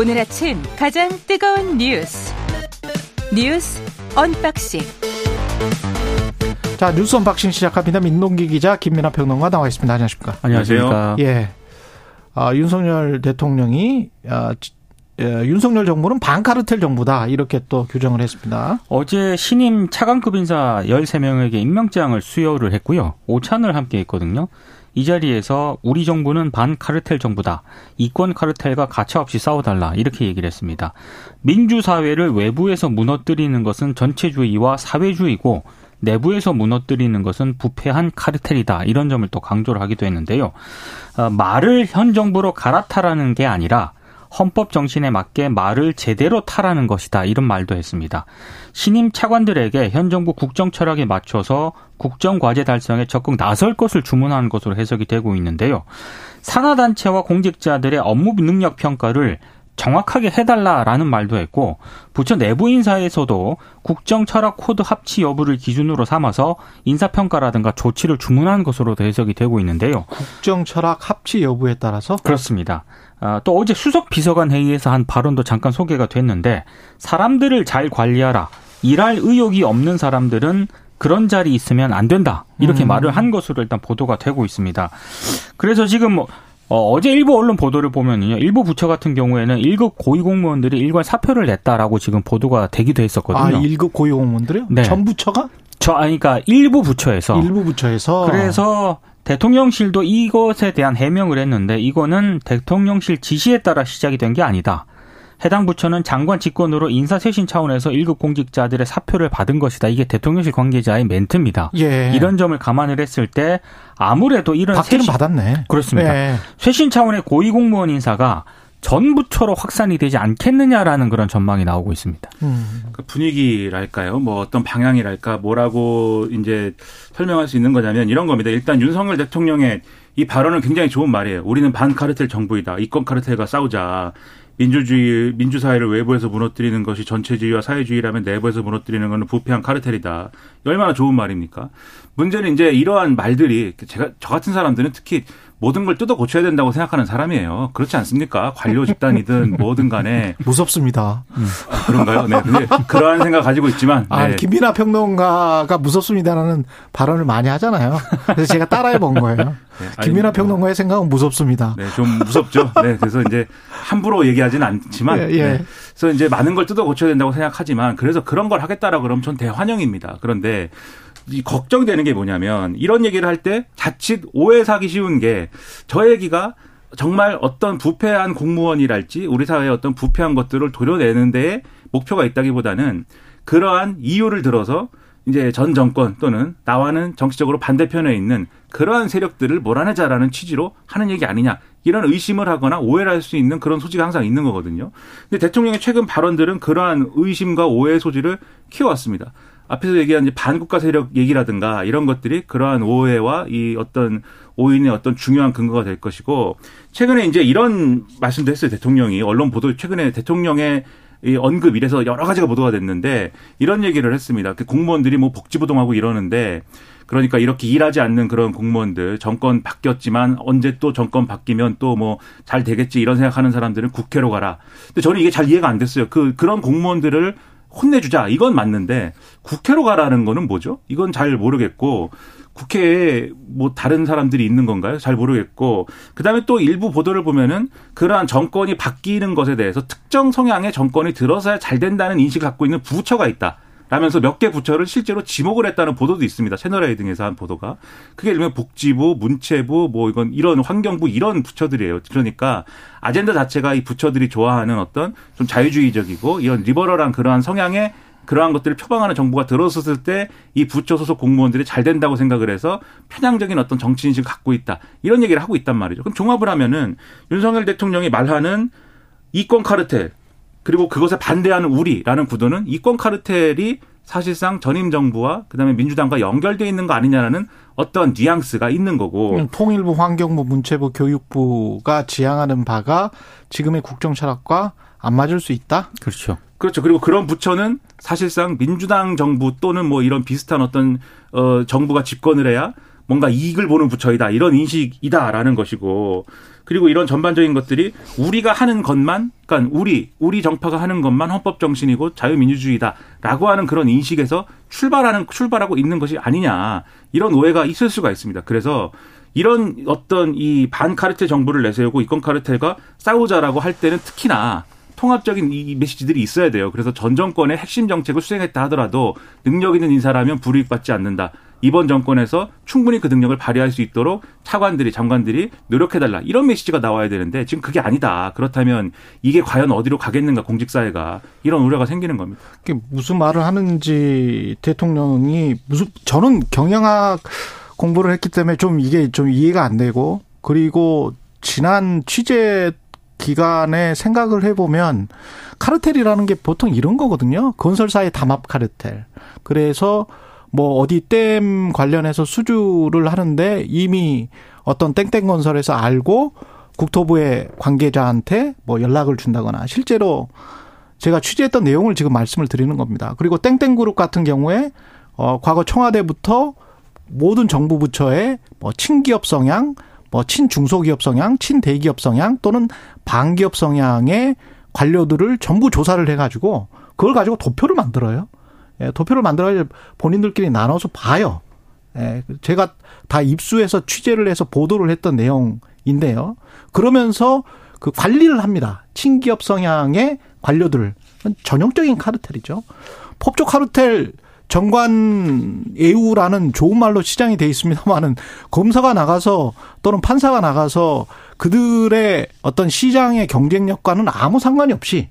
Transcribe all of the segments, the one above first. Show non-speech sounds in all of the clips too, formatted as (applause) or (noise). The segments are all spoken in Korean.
오늘 아침 가장 뜨거운 뉴스 뉴스 unboxing 자 뉴스 unboxing 시작합니다. 민동기 기자 김민하 평론가 나와 있습니다. 안녕하십니까? 안녕하세요. 예, 아, 윤석열 대통령이 아, 예, 윤석열 정부는 반카르텔 정부다 이렇게 또 규정을 했습니다. 어제 신임 차관급 인사 13명에게 임명장을 수여를 했고요. 오찬을 함께 했거든요. 이 자리에서 우리 정부는 반 카르텔 정부다. 이권 카르텔과 가차없이 싸워달라. 이렇게 얘기를 했습니다. 민주사회를 외부에서 무너뜨리는 것은 전체주의와 사회주의고 내부에서 무너뜨리는 것은 부패한 카르텔이다. 이런 점을 또 강조를 하기도 했는데요. 어, 말을 현 정부로 갈아타라는 게 아니라 헌법 정신에 맞게 말을 제대로 타라는 것이다. 이런 말도 했습니다. 신임 차관들에게 현 정부 국정 철학에 맞춰서 국정 과제 달성에 적극 나설 것을 주문하는 것으로 해석이 되고 있는데요. 산하단체와 공직자들의 업무 능력 평가를 정확하게 해달라라는 말도 했고 부처 내부 인사에서도 국정 철학 코드 합치 여부를 기준으로 삼아서 인사평가라든가 조치를 주문한 것으로도 해석이 되고 있는데요. 국정 철학 합치 여부에 따라서 그렇습니다. 아, 또 어제 수석 비서관 회의에서 한 발언도 잠깐 소개가 됐는데 사람들을 잘 관리하라. 일할 의욕이 없는 사람들은 그런 자리 있으면 안 된다. 이렇게 음. 말을 한 것으로 일단 보도가 되고 있습니다. 그래서 지금 뭐 어, 제 일부 언론 보도를 보면요. 일부 부처 같은 경우에는 1급 고위공무원들이 일괄 사표를 냈다라고 지금 보도가 되기도 했었거든요. 아, 1급 고위공무원들이요? 네. 전 부처가? 저, 아니, 그러니까 일부 부처에서. 일부 부처에서. 그래서 대통령실도 이것에 대한 해명을 했는데 이거는 대통령실 지시에 따라 시작이 된 게 아니다. 해당 부처는 장관 직권으로 인사쇄신 차원에서 1급 공직자들의 사표를 받은 것이다. 이게 대통령실 관계자의 멘트입니다. 예. 이런 점을 감안을 했을 때 아무래도 이런 받기는 쇄신, 받았네. 그렇습니다. 예. 쇄신 차원의 고위공무원 인사가 전 부처로 확산이 되지 않겠느냐라는 그런 전망이 나오고 있습니다. 음. 그 분위기랄까요? 뭐 어떤 방향이랄까? 뭐라고 이제 설명할 수 있는 거냐면 이런 겁니다. 일단 윤석열 대통령의 이 발언은 굉장히 좋은 말이에요. 우리는 반 카르텔 정부이다. 이권 카르텔과 싸우자. 민주주의, 민주사회를 외부에서 무너뜨리는 것이 전체주의와 사회주의라면 내부에서 무너뜨리는 것은 부패한 카르텔이다. 얼마나 좋은 말입니까? 문제는 이제 이러한 말들이 제가 저 같은 사람들은 특히 모든 걸 뜯어 고쳐야 된다고 생각하는 사람이에요. 그렇지 않습니까? 관료 집단이든 (laughs) 뭐든 간에 무섭습니다. 음. 아, 그런가요? 네. 근데 그러한 생각 가지고 있지만 아, 네. 아, 김민아 평론가가 무섭습니다라는 발언을 많이 하잖아요. 그래서 제가 따라해 본 거예요. 네, 김민아 평론가의 생각은 무섭습니다. 네, 좀 무섭죠. 네, 그래서 이제 함부로 얘기하지는 않지만 예, 예. 네. 그래서 이제 많은 걸 뜯어 고쳐야 된다고 생각하지만 그래서 그런 걸 하겠다라고 그러면 전 대환영입니다. 그런데 이 걱정되는 게 뭐냐면 이런 얘기를 할 때 자칫 오해 사기 쉬운 게 저 얘기가 정말 어떤 부패한 공무원이랄지 우리 사회의 어떤 부패한 것들을 도려내는 데에 목표가 있다기보다는 그러한 이유를 들어서 이제 전 정권 또는 나와는 정치적으로 반대편에 있는 그러한 세력들을 몰아내자라는 취지로 하는 얘기 아니냐 이런 의심을 하거나 오해를 할 수 있는 그런 소지가 항상 있는 거거든요. 근데 대통령의 최근 발언들은 그러한 의심과 오해의 소지를 키워왔습니다. 앞에서 얘기한 이제 반국가 세력 얘기라든가 이런 것들이 그러한 오해와 이 어떤 오인의 어떤 중요한 근거가 될 것이고 최근에 이제 이런 말씀도 했어요 대통령이 언론 보도 최근에 대통령의 이 언급 이래서 여러 가지가 보도가 됐는데 이런 얘기를 했습니다. 그 공무원들이 뭐 복지부동하고 이러는데 그러니까 이렇게 일하지 않는 그런 공무원들 정권 바뀌었지만 언제 또 정권 바뀌면 또 뭐 잘 되겠지 이런 생각하는 사람들은 국회로 가라. 근데 저는 이게 잘 이해가 안 됐어요. 그 그런 공무원들을 혼내주자 이건 맞는데 국회로 가라는 거는 뭐죠? 이건 잘 모르겠고 국회에 뭐 다른 사람들이 있는 건가요? 잘 모르겠고 그다음에 또 일부 보도를 보면은 그러한 정권이 바뀌는 것에 대해서 특정 성향의 정권이 들어서야 잘 된다는 인식을 갖고 있는 부처가 있다. 라면서 몇 개 부처를 실제로 지목을 했다는 보도도 있습니다. 채널A 등에서 한 보도가. 그게 들면 복지부, 문체부, 뭐 이건 이런 환경부 이런 부처들이에요. 그러니까 아젠다 자체가 이 부처들이 좋아하는 어떤 좀 자유주의적이고 이런 리버럴한 그러한 성향의 그러한 것들을 표방하는 정부가 들어섰을 때 이 부처 소속 공무원들이 잘 된다고 생각을 해서 편향적인 어떤 정치 인식을 갖고 있다. 이런 얘기를 하고 있단 말이죠. 그럼 종합을 하면은 윤석열 대통령이 말하는 이권 카르텔 그리고 그것에 반대하는 우리라는 구도는 이권 카르텔이 사실상 전임 정부와 그다음에 민주당과 연결돼 있는 거 아니냐라는 어떤 뉘앙스가 있는 거고 음, 통일부, 환경부, 문체부, 교육부가 지향하는 바가 지금의 국정 철학과 안 맞을 수 있다. 그렇죠. 그렇죠. 그리고 그런 부처는 사실상 민주당 정부 또는 뭐 이런 비슷한 어떤 어 정부가 집권을 해야 뭔가 이익을 보는 부처이다 이런 인식이다라는 것이고 그리고 이런 전반적인 것들이 우리가 하는 것만 그러니까 우리 우리 정파가 하는 것만 헌법 정신이고 자유민주주의다라고 하는 그런 인식에서 출발하는 출발하고 있는 것이 아니냐 이런 오해가 있을 수가 있습니다. 그래서 이런 어떤 이 반카르텔 정부를 내세우고 이권 카르텔과 싸우자라고 할 때는 특히나 통합적인 이 메시지들이 있어야 돼요. 그래서 전 정권의 핵심 정책을 수행했다 하더라도 능력 있는 인사라면 불이익받지 않는다. 이번 정권에서 충분히 그 능력을 발휘할 수 있도록 차관들이 장관들이 노력해달라 이런 메시지가 나와야 되는데 지금 그게 아니다. 그렇다면 이게 과연 어디로 가겠는가 공직사회가 이런 우려가 생기는 겁니다. 무슨 말을 하는지 대통령이 무슨 저는 경영학 공부를 했기 때문에 좀 이게 좀 이해가 안 되고 그리고 지난 취재 기간에 생각을 해보면 카르텔이라는 게 보통 이런 거거든요. 건설사의 담합 카르텔. 그래서 뭐 어디 댐 관련해서 수주를 하는데 이미 어떤 땡땡 건설에서 알고 국토부의 관계자한테 뭐 연락을 준다거나 실제로 제가 취재했던 내용을 지금 말씀을 드리는 겁니다. 그리고 땡땡 그룹 같은 경우에 어 과거 청와대부터 모든 정부 부처의 뭐 친기업 성향, 뭐 친중소기업 성향, 친대기업 성향 또는 반기업 성향의 관료들을 전부 조사를 해가지고 그걸 가지고 도표를 만들어요. 예, 도표를 만들어야 본인들끼리 나눠서 봐요. 예, 제가 다 입수해서 취재를 해서 보도를 했던 내용인데요. 그러면서 그 관리를 합니다. 친기업 성향의 관료들. 전형적인 카르텔이죠. 법조 카르텔 정관 예우라는 좋은 말로 시장이 돼 있습니다만은 검사가 나가서 또는 판사가 나가서 그들의 어떤 시장의 경쟁력과는 아무 상관이 없이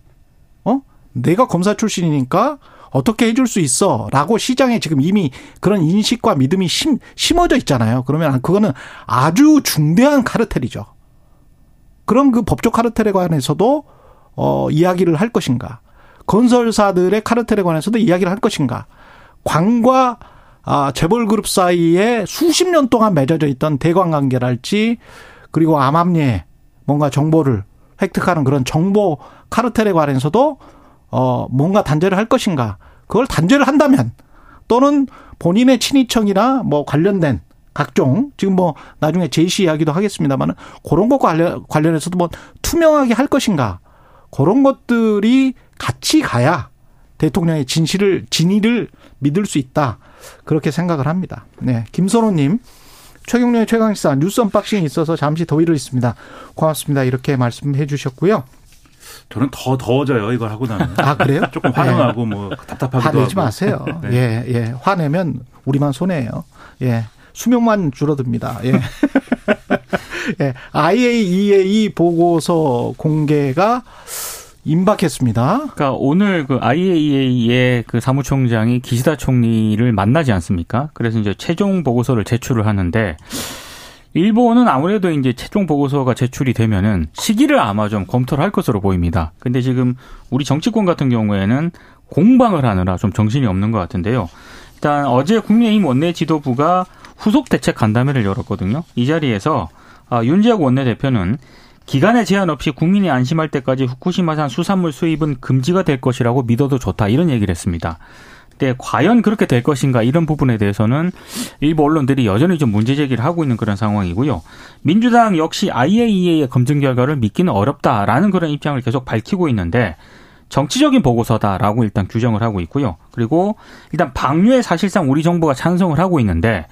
어 내가 검사 출신이니까 어떻게 해줄 수 있어? 라고 시장에 지금 이미 그런 인식과 믿음이 심, 심어져 있잖아요. 그러면 그거는 아주 중대한 카르텔이죠. 그런 그 법적 카르텔에 관해서도 어, 이야기를 할 것인가. 건설사들의 카르텔에 관해서도 이야기를 할 것인가. 광과 아, 재벌그룹 사이에 수십 년 동안 맺어져 있던 대관 관계랄지 그리고 암암리에 뭔가 정보를 획득하는 그런 정보 카르텔에 관해서도 어, 뭔가 단죄를 할 것인가. 그걸 단죄를 한다면 또는 본인의 친위청이나 뭐 관련된 각종 지금 뭐 나중에 제시 이야기도 하겠습니다만은 그런 것과 관련, 관련해서도 뭐 투명하게 할 것인가. 그런 것들이 같이 가야 대통령의 진실을 진위를 믿을 수 있다. 그렇게 생각을 합니다. 네. 김선호 님. 최경영의 최강시사 뉴스 unboxing이 있어서 잠시 더 이르 있습니다. 고맙습니다. 이렇게 말씀해 주셨고요. 저는 더 더워져요. 이걸 하고 나면. 아 그래요? 조금 화나고 네. 뭐 답답하기도 화내지 하고. 마세요. 네. 예, 예. 화내면 우리만 손해예요. 예. 수명만 줄어듭니다. 예. (laughs) 예. IAEA 보고서 공개가 임박했습니다. 그러니까 오늘 그 IAEA의 그 사무총장이 기시다 총리를 만나지 않습니까? 그래서 이제 최종 보고서를 제출을 하는데 일본은 아무래도 이제 최종 보고서가 제출이 되면은 시기를 아마 좀 검토를 할 것으로 보입니다. 근데 지금 우리 정치권 같은 경우에는 공방을 하느라 좀 정신이 없는 것 같은데요. 일단 어제 국민의힘 원내 지도부가 후속 대책 간담회를 열었거든요. 이 자리에서 아, 윤지혁 원내대표는 기간에 제한 없이 국민이 안심할 때까지 후쿠시마산 수산물 수입은 금지가 될 것이라고 믿어도 좋다 이런 얘기를 했습니다. 때 과연 그렇게 될 것인가 이런 부분에 대해서는 일부 언론들이 여전히 좀 문제 제기를 하고 있는 그런 상황이고요. 민주당 역시 IAEA의 검증 결과를 믿기는 어렵다라는 그런 입장을 계속 밝히고 있는데 정치적인 보고서다라고 일단 규정을 하고 있고요. 그리고 일단 방류에 사실상 우리 정부가 찬성을 하고 있는데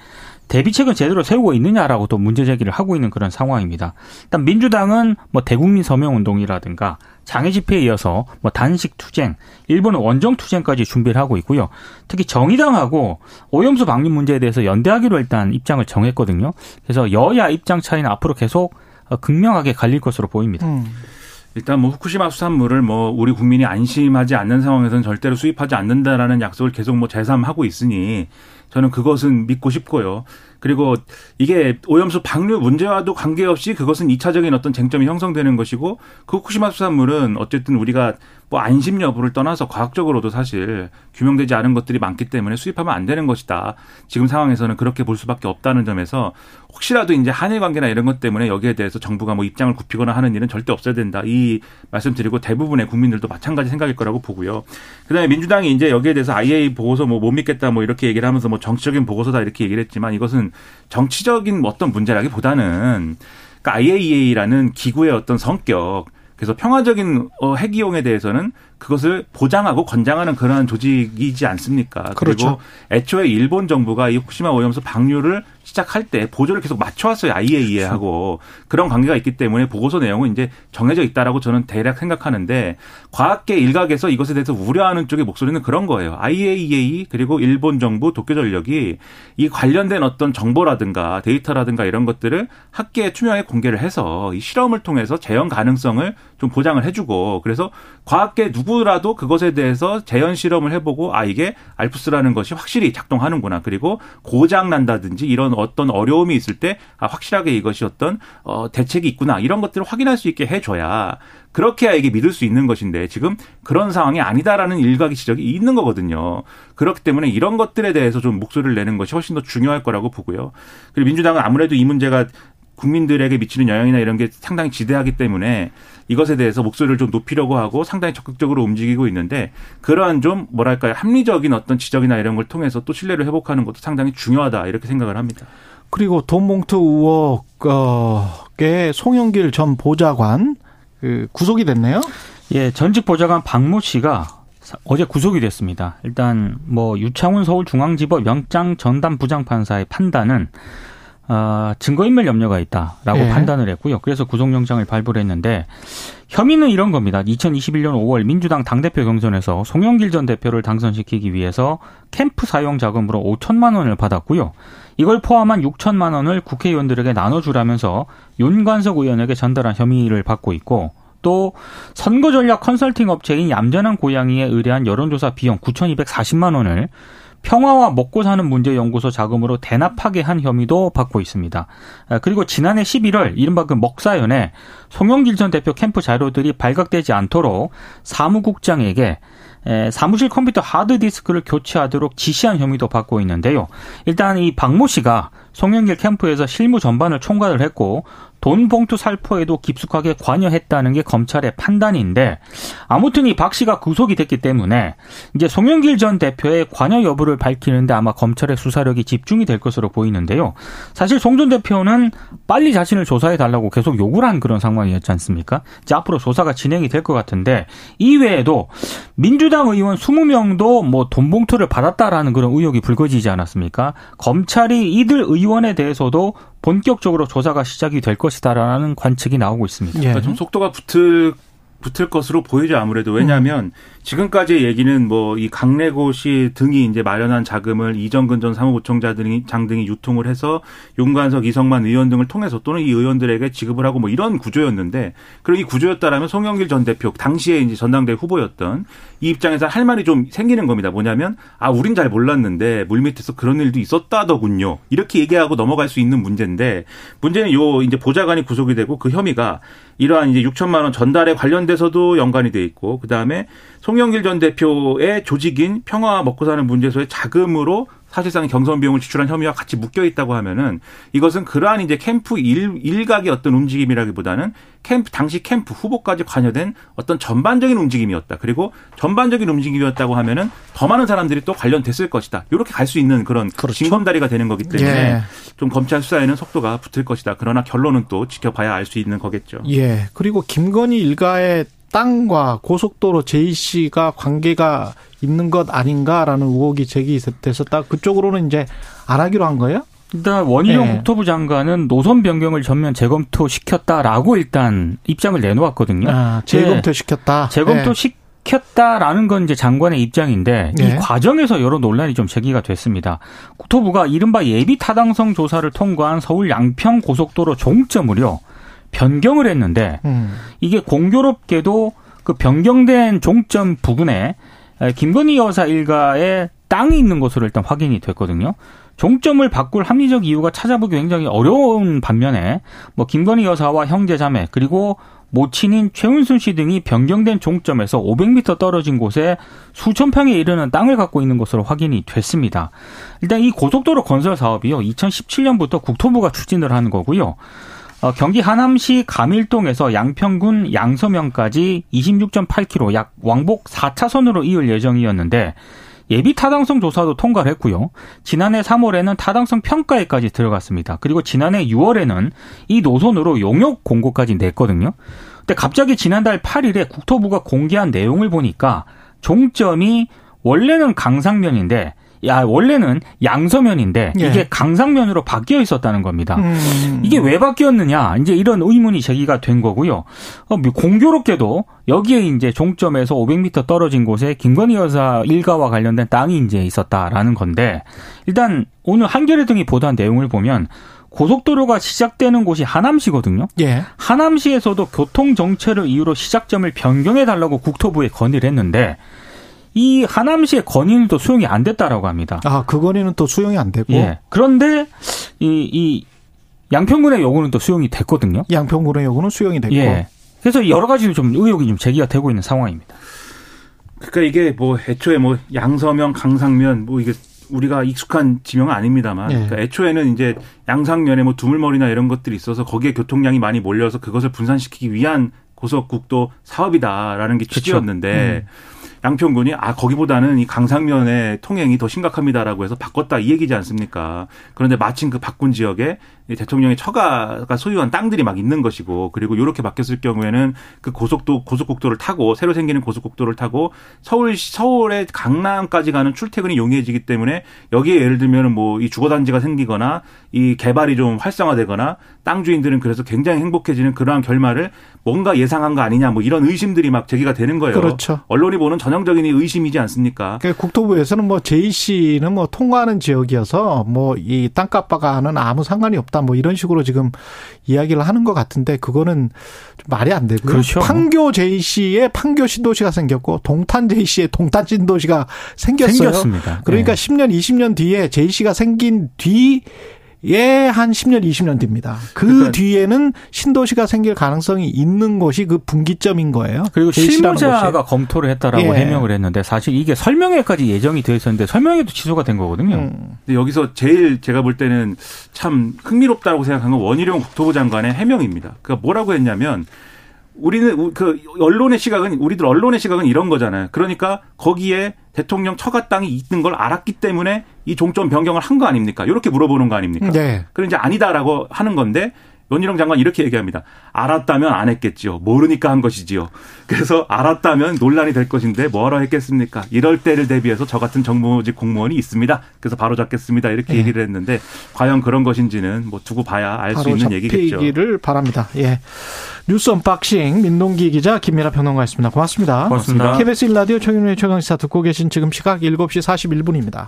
대비책을 제대로 세우고 있느냐라고 또 문제 제기를 하고 있는 그런 상황입니다. 일단 민주당은 뭐 대국민 서명 운동이라든가 장애 집회에 이어서 뭐 단식 투쟁, 일본은 원정 투쟁까지 준비를 하고 있고요. 특히 정의당하고 오염수 방류 문제에 대해서 연대하기로 일단 입장을 정했거든요. 그래서 여야 입장 차이는 앞으로 계속 극명하게 갈릴 것으로 보입니다. 음. 일단 뭐 후쿠시마 수산물을 뭐 우리 국민이 안심하지 않는 상황에서는 절대로 수입하지 않는다라는 약속을 계속 뭐 재삼하고 있으니 저는 그것은 믿고 싶고요. 그리고 이게 오염수 방류 문제와도 관계없이 그것은 2차적인 어떤 쟁점이 형성되는 것이고 그 후쿠시마 수산물은 어쨌든 우리가 뭐 안심 여부를 떠나서 과학적으로도 사실 규명되지 않은 것들이 많기 때문에 수입하면 안 되는 것이다. 지금 상황에서는 그렇게 볼 수밖에 없다는 점에서 혹시라도 이제 한일 관계나 이런 것 때문에 여기에 대해서 정부가 뭐 입장을 굽히거나 하는 일은 절대 없어야 된다. 이 말씀드리고 대부분의 국민들도 마찬가지 생각일 거라고 보고요. 그다음에 민주당이 이제 여기에 대해서 IA 보고서 뭐 못 믿겠다 뭐 이렇게 얘기를 하면서 뭐뭐 정치적인 보고서다 이렇게 얘기를 했지만 이것은 정치적인 어떤 문제라기보다는 그러니까 IAEA라는 기구의 어떤 성격 그래서 평화적인 어, 핵 이용에 대해서는 그것을 보장하고 권장하는 그러한 조직이지 않습니까? 그렇죠. 그리고 애초에 일본 정부가 이 후쿠시마 오염수 방류를 시작할 때 보조를 계속 맞춰왔어요. IAEA하고 그런 관계가 있기 때문에 보고서 내용은 이제 정해져 있다라고 저는 대략 생각하는데 과학계 일각에서 이것에 대해서 우려하는 쪽의 목소리는 그런 거예요. IAEA 그리고 일본 정부 도쿄전력이 이 관련된 어떤 정보라든가 데이터라든가 이런 것들을 학계에 투명하게 공개를 해서 이 실험을 통해서 재현 가능성을 좀 보장을 해주고 그래서 과학계 누 구라도 그것에 대해서 재현 실험을 해보고 아 이게 알프스라는 것이 확실히 작동하는구나 그리고 고장 난다든지 이런 어떤 어려움이 있을 때 아, 확실하게 이것이 어떤 어, 대책이 있구나 이런 것들을 확인할 수 있게 해줘야 그렇게 이게 믿을 수 있는 것인데 지금 그런 상황이 아니다라는 일각의 지적이 있는 거거든요. 그렇기 때문에 이런 것들에 대해서 좀 목소리를 내는 것이 훨씬 더 중요할 거라고 보고요. 그리고 민주당은 아무래도 이 문제가 국민들에게 미치는 영향이나 이런 게 상당히 지대하기 때문에 이것에 대해서 목소리를 좀 높이려고 하고 상당히 적극적으로 움직이고 있는데 그러한 좀 뭐랄까요 합리적인 어떤 지적이나 이런 걸 통해서 또 신뢰를 회복하는 것도 상당히 중요하다 이렇게 생각을 합니다. 그리고 돈봉투 의혹의 송영길 전 보좌관 그 구속이 됐네요. 예, 전직 보좌관 박모 씨가 어제 구속이 됐습니다. 일단 뭐 유창훈 서울중앙지법 영장 전담 부장판사의 판단은 어, 증거인멸 염려가 있다라고 예. 판단을 했고요. 그래서 구속영장을 발부를 했는데 혐의는 이런 겁니다. 2021년 5월 민주당 당대표 경선에서 송영길 전 대표를 당선시키기 위해서 캠프 사용 자금으로 5천만 원을 받았고요. 이걸 포함한 6천만 원을 국회의원들에게 나눠주라면서 윤관석 의원에게 전달한 혐의를 받고 있고 또 선거 전략 컨설팅 업체인 얌전한 고양이에 의뢰한 여론조사 비용 9,240만 원을 평화와 먹고 사는 문제 연구소 자금으로 대납하게 한 혐의도 받고 있습니다. 아, 그리고 지난해 11월 이른바 그 먹사연에 송영길 전 대표 캠프 자료들이 발각되지 않도록 사무국장에게 사무실 컴퓨터 하드디스크를 교체하도록 지시한 혐의도 받고 있는데요. 일단 이 박모 씨가 송영길 캠프에서 실무 전반을 총괄을 했고 돈 봉투 살포에도 깊숙하게 관여했다는 게 검찰의 판단인데 아무튼 이 박 씨가 구속이 됐기 때문에 이제 송영길 전 대표의 관여 여부를 밝히는데 아마 검찰의 수사력이 집중이 될 것으로 보이는데요. 사실 송 전 대표는 빨리 자신을 조사해 달라고 계속 요구를 한 그런 상황이었지 않습니까? 이제 앞으로 조사가 진행이 될 것 같은데 이외에도 민주당 의원 20명도 뭐 돈 봉투를 받았다라는 그런 의혹이 불거지지 않았습니까? 검찰이 이들 의 원에 대해서도 본격적으로 조사가 시작이 될 것이다라는 관측이 나오고 있습니다. 예. 그러니까 좀 속도가 붙을 붙을 것으로 보이죠 아무래도 왜냐하면 음. 지금까지의 얘기는 뭐 이 강래고시 등이 이제 마련한 자금을 이정근 전 사무부총장 등이 장 등이 유통을 해서 용관석 이성만 의원 등을 통해서 또는 이 의원들에게 지급을 하고 뭐 이런 구조였는데 그럼 이 구조였다라면 송영길 전 대표 당시에 이제 전당대 후보였던 이 입장에서 할 말이 좀 생기는 겁니다. 뭐냐면 아 우린 잘 몰랐는데 물밑에서 그런 일도 있었다더군요. 이렇게 얘기하고 넘어갈 수 있는 문제인데 문제는 요 이제 보좌관이 구속이 되고 그 혐의가 이러한 이제 6천만 원 전달에 관련돼서도 연관이 돼 있고 그 다음에 송영길 전 대표의 조직인 평화 먹고 사는 문제소의 자금으로 사실상 경선 비용을 지출한 혐의와 같이 묶여 있다고 하면은 이것은 그러한 이제 캠프 일, 일각의 어떤 움직임이라기보다는 캠프 당시 캠프 후보까지 관여된 어떤 전반적인 움직임이었다. 그리고 전반적인 움직임이었다고 하면은 더 많은 사람들이 또 관련됐을 것이다. 이렇게 갈 수 있는 그런 그렇죠. 징검다리가 되는 거기 때문에 예. 좀 검찰 수사에는 속도가 붙을 것이다. 그러나 결론은 또 지켜봐야 알 수 있는 거겠죠. 예. 그리고 김건희 일가의 땅과 고속도로 JC가 관계가 있는 것 아닌가라는 의혹이 제기됐었다. 그쪽으로는 이제 안 하기로 한 거예요? 일단 원희룡 네. 국토부 장관은 노선 변경을 전면 재검토 시켰다라고 일단 입장을 내놓았거든요. 아, 재검토 시켰다. 네. 재검토 시 시켰다라는 건 이제 장관의 입장인데 네. 이 과정에서 여러 논란이 좀 제기가 됐습니다. 국토부가 이른바 예비 타당성 조사를 통과한 서울 양평 고속도로 종점을요 변경을 했는데 음. 이게 공교롭게도 그 변경된 종점 부근에 김건희 여사 일가의 땅이 있는 것으로 일단 확인이 됐거든요. 종점을 바꿀 합리적 이유가 찾아보기 굉장히 어려운 반면에 뭐 김건희 여사와 형제 자매 그리고 모친인 최은순 씨 등이 변경된 종점에서 500m 떨어진 곳에 수천 평에 이르는 땅을 갖고 있는 것으로 확인이 됐습니다. 일단 이 고속도로 건설 사업이요. 2017년부터 국토부가 추진을 하는 거고요. 어, 경기 하남시 감일동에서 양평군 양서면까지 26.8km 약 왕복 4차선으로 이을 예정이었는데 예비 타당성 조사도 통과를 했고요. 지난해 3월에는 타당성 평가에까지 들어갔습니다. 그리고 지난해 6월에는 이 노선으로 용역 공고까지 냈거든요. 근데 갑자기 지난달 8일에 국토부가 공개한 내용을 보니까 종점이 원래는 강상면인데 야 원래는 양서면인데 예. 이게 강상면으로 바뀌어 있었다는 겁니다. 음. 이게 왜 바뀌었느냐 이제 이런 의문이 제기가 된 거고요. 어, 뭐 공교롭게도 여기에 이제 종점에서 500m 떨어진 곳에 김건희 여사 일가와 관련된 땅이 이제 있었다라는 건데 일단 오늘 한겨레 등이 보도한 내용을 보면 고속도로가 시작되는 곳이 하남시거든요. 예. 하남시에서도 교통 정체를 이유로 시작점을 변경해 달라고 국토부에 건의를 했는데 이 하남시의 건의도 수용이 안 됐다라고 합니다. 아, 그 건의는 또 수용이 안 되고. 예. 그런데 이, 이 양평군의 요구는 또 수용이 됐거든요. 양평군의 요구는 수용이 됐고. 예. 그래서 여러 가지 좀 의혹이 좀 제기가 되고 있는 상황입니다. 그러니까 이게 뭐 애초에 뭐 양서면, 강상면 뭐 이게 우리가 익숙한 지명은 아닙니다만 예. 그러니까 애초에는 이제 양상면에 뭐 두물머리나 이런 것들이 있어서 거기에 교통량이 많이 몰려서 그것을 분산시키기 위한 고속국도 사업이다라는 게 취지였는데 음. 양평군이 아 거기보다는 이 강상면의 통행이 더 심각합니다라고 해서 바꿨다 이 얘기지 않습니까? 그런데 마침 그 바꾼 지역에 대통령의 처가가 소유한 땅들이 막 있는 것이고 그리고 이렇게 바뀌었을 경우에는 그 고속도 고속국도를 타고 새로 생기는 고속국도를 타고 서울 서울의 강남까지 가는 출퇴근이 용이해지기 때문에 여기에 예를 들면 뭐 이 주거단지가 생기거나 이 개발이 좀 활성화되거나 땅 주인들은 그래서 굉장히 행복해지는 그러한 결말을 뭔가 예상한 거 아니냐 뭐 이런 의심들이 막 제기가 되는 거예요. 그렇죠. 언론이 보는 전형적인 의심이지 않습니까? 그러니까 국토부에서는 뭐 JC는 뭐 통과하는 지역이어서 뭐 이 땅값과는 아무 상관이 없다 뭐 이런 식으로 지금 이야기를 하는 것 같은데 그거는 좀 말이 안 되고요. 그렇죠. 판교 JC에 판교 신도시가 생겼고 동탄 JC에 동탄 신도시가 생겼어요. 생겼습니다. 그러니까 네. 10년 20년 뒤에 JC가 생긴 뒤 예 한 10년, 20년 뒤입니다. 그 그러니까 뒤에는 신도시가 생길 가능성이 있는 곳이 그 분기점인 거예요. 그리고 실무자가. 검토를 했다라고 예. 해명을 했는데 사실 이게 설명회까지 예정이 되어 있었는데 설명회도 취소가 된 거거든요. 음. 근데 여기서 제일 제가 볼 때는 참 흥미롭다고 생각한 건 원희룡 국토부 장관의 해명입니다. 그러니까 뭐라고 했냐면 우리는 그 언론의 시각은 우리들 언론의 시각은 이런 거잖아요. 그러니까 거기에 대통령 처가 땅이 있는 걸 알았기 때문에 이 종점 변경을 한 거 아닙니까? 이렇게 물어보는 거 아닙니까? 네. 그럼 이제 아니다라고 하는 건데 연희룡 장관 이렇게 얘기합니다. 알았다면 안 했겠지요. 모르니까 한 것이지요. 그래서 알았다면 논란이 될 것인데 뭐하러 했겠습니까? 이럴 때를 대비해서 저 같은 정무직 공무원이 있습니다. 그래서 바로 잡겠습니다. 이렇게 네. 얘기를 했는데 과연 그런 것인지는 뭐 두고 봐야 알 수 있는 얘기겠죠. 기를 바랍니다. 예. 뉴스 unboxing 민동기 기자 김민하 평론가였습니다. 고맙습니다. 고맙습니다. KBS 1라디오 최경영의 최강시사 듣고 계신 지금 시각 7시 41분입니다.